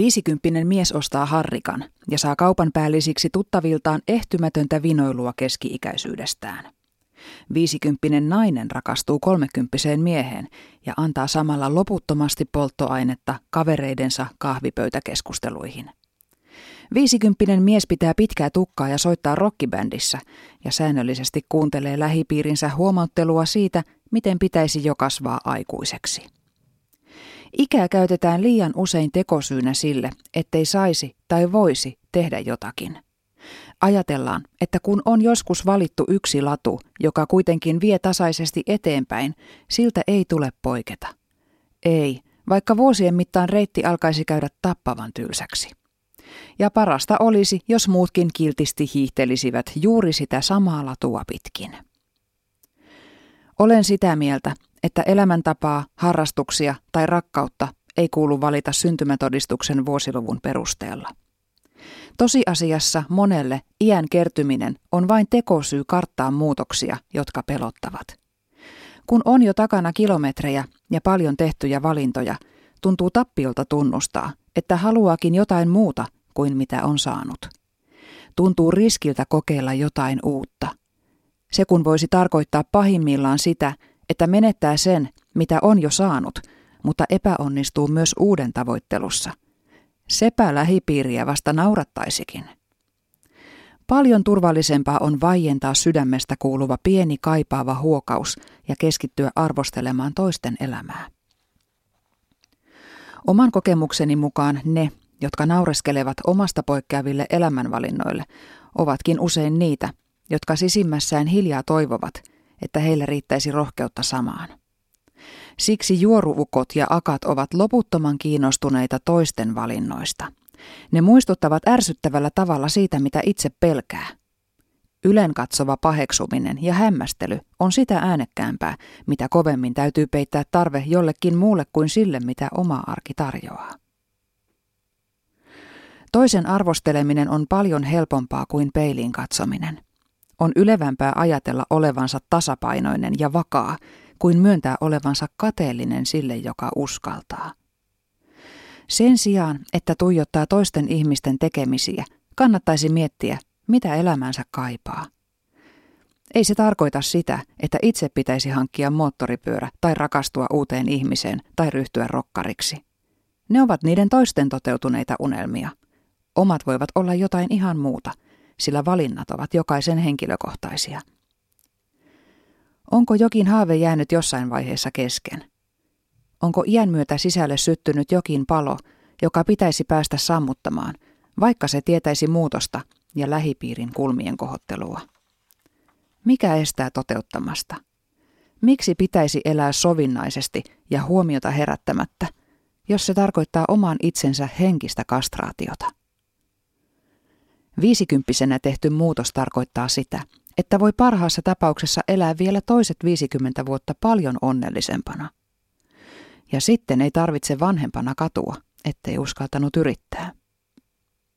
Viisikymppinen mies ostaa harrikan ja saa kaupan päällisiksi tuttaviltaan ehtymätöntä vinoilua keski-ikäisyydestään. Viisikymppinen nainen rakastuu kolmekymppiseen mieheen ja antaa samalla loputtomasti polttoainetta kavereidensa kahvipöytäkeskusteluihin. Viisikymppinen mies pitää pitkää tukkaa ja soittaa rockibändissä ja säännöllisesti kuuntelee lähipiirinsä huomauttelua siitä, miten pitäisi jo kasvaa aikuiseksi. Ikää käytetään liian usein tekosyynä sille, ettei saisi tai voisi tehdä jotakin. Ajatellaan, että kun on joskus valittu yksi latu, joka kuitenkin vie tasaisesti eteenpäin, siltä ei tule poiketa. Ei, vaikka vuosien mittaan reitti alkaisi käydä tappavan tylsäksi. Ja parasta olisi, jos muutkin kiltisti hiihtelisivät juuri sitä samaa latua pitkin. Olen sitä mieltä, että elämäntapaa, harrastuksia tai rakkautta ei kuulu valita syntymätodistuksen vuosiluvun perusteella. Tosiasiassa monelle iän kertyminen on vain tekosyy karttaa muutoksia, jotka pelottavat. Kun on jo takana kilometrejä ja paljon tehtyjä valintoja, tuntuu tappiolta tunnustaa, että haluaakin jotain muuta kuin mitä on saanut. Tuntuu riskiltä kokeilla jotain uutta. Se kun voisi tarkoittaa pahimmillaan sitä, että menettää sen, mitä on jo saanut, mutta epäonnistuu myös uuden tavoittelussa. Sepä lähipiiriä vasta naurattaisikin. Paljon turvallisempaa on vaientaa sydämestä kuuluva pieni kaipaava huokaus ja keskittyä arvostelemaan toisten elämää. Oman kokemukseni mukaan ne, jotka naureskelevat omasta poikkeaville elämänvalinnoille, ovatkin usein niitä, jotka sisimmässään hiljaa toivovat, että heille riittäisi rohkeutta samaan. Siksi juoruukot ja akat ovat loputtoman kiinnostuneita toisten valinnoista. Ne muistuttavat ärsyttävällä tavalla siitä, mitä itse pelkää. Ylen katsova paheksuminen ja hämmästely on sitä äänekkäämpää, mitä kovemmin täytyy peittää tarve jollekin muulle kuin sille, mitä oma arki tarjoaa. Toisen arvosteleminen on paljon helpompaa kuin peiliin katsominen. On ylevämpää ajatella olevansa tasapainoinen ja vakaa, kuin myöntää olevansa kateellinen sille, joka uskaltaa. Sen sijaan, että tuijottaa toisten ihmisten tekemisiä, kannattaisi miettiä, mitä elämänsä kaipaa. Ei se tarkoita sitä, että itse pitäisi hankkia moottoripyörä tai rakastua uuteen ihmiseen tai ryhtyä rokkariksi. Ne ovat niiden toisten toteutuneita unelmia. Omat voivat olla jotain ihan muuta, sillä valinnat ovat jokaisen henkilökohtaisia. Onko jokin haave jäänyt jossain vaiheessa kesken? Onko iän myötä sisälle syttynyt jokin palo, joka pitäisi päästä sammuttamaan, vaikka se tietäisi muutosta ja lähipiirin kulmien kohottelua? Mikä estää toteuttamasta? Miksi pitäisi elää sovinnaisesti ja huomiota herättämättä, jos se tarkoittaa oman itsensä henkistä kastraatiota? Viisikymppisenä tehty muutos tarkoittaa sitä, että voi parhaassa tapauksessa elää vielä toiset 50 vuotta paljon onnellisempana. Ja sitten ei tarvitse vanhempana katua, ettei uskaltanut yrittää.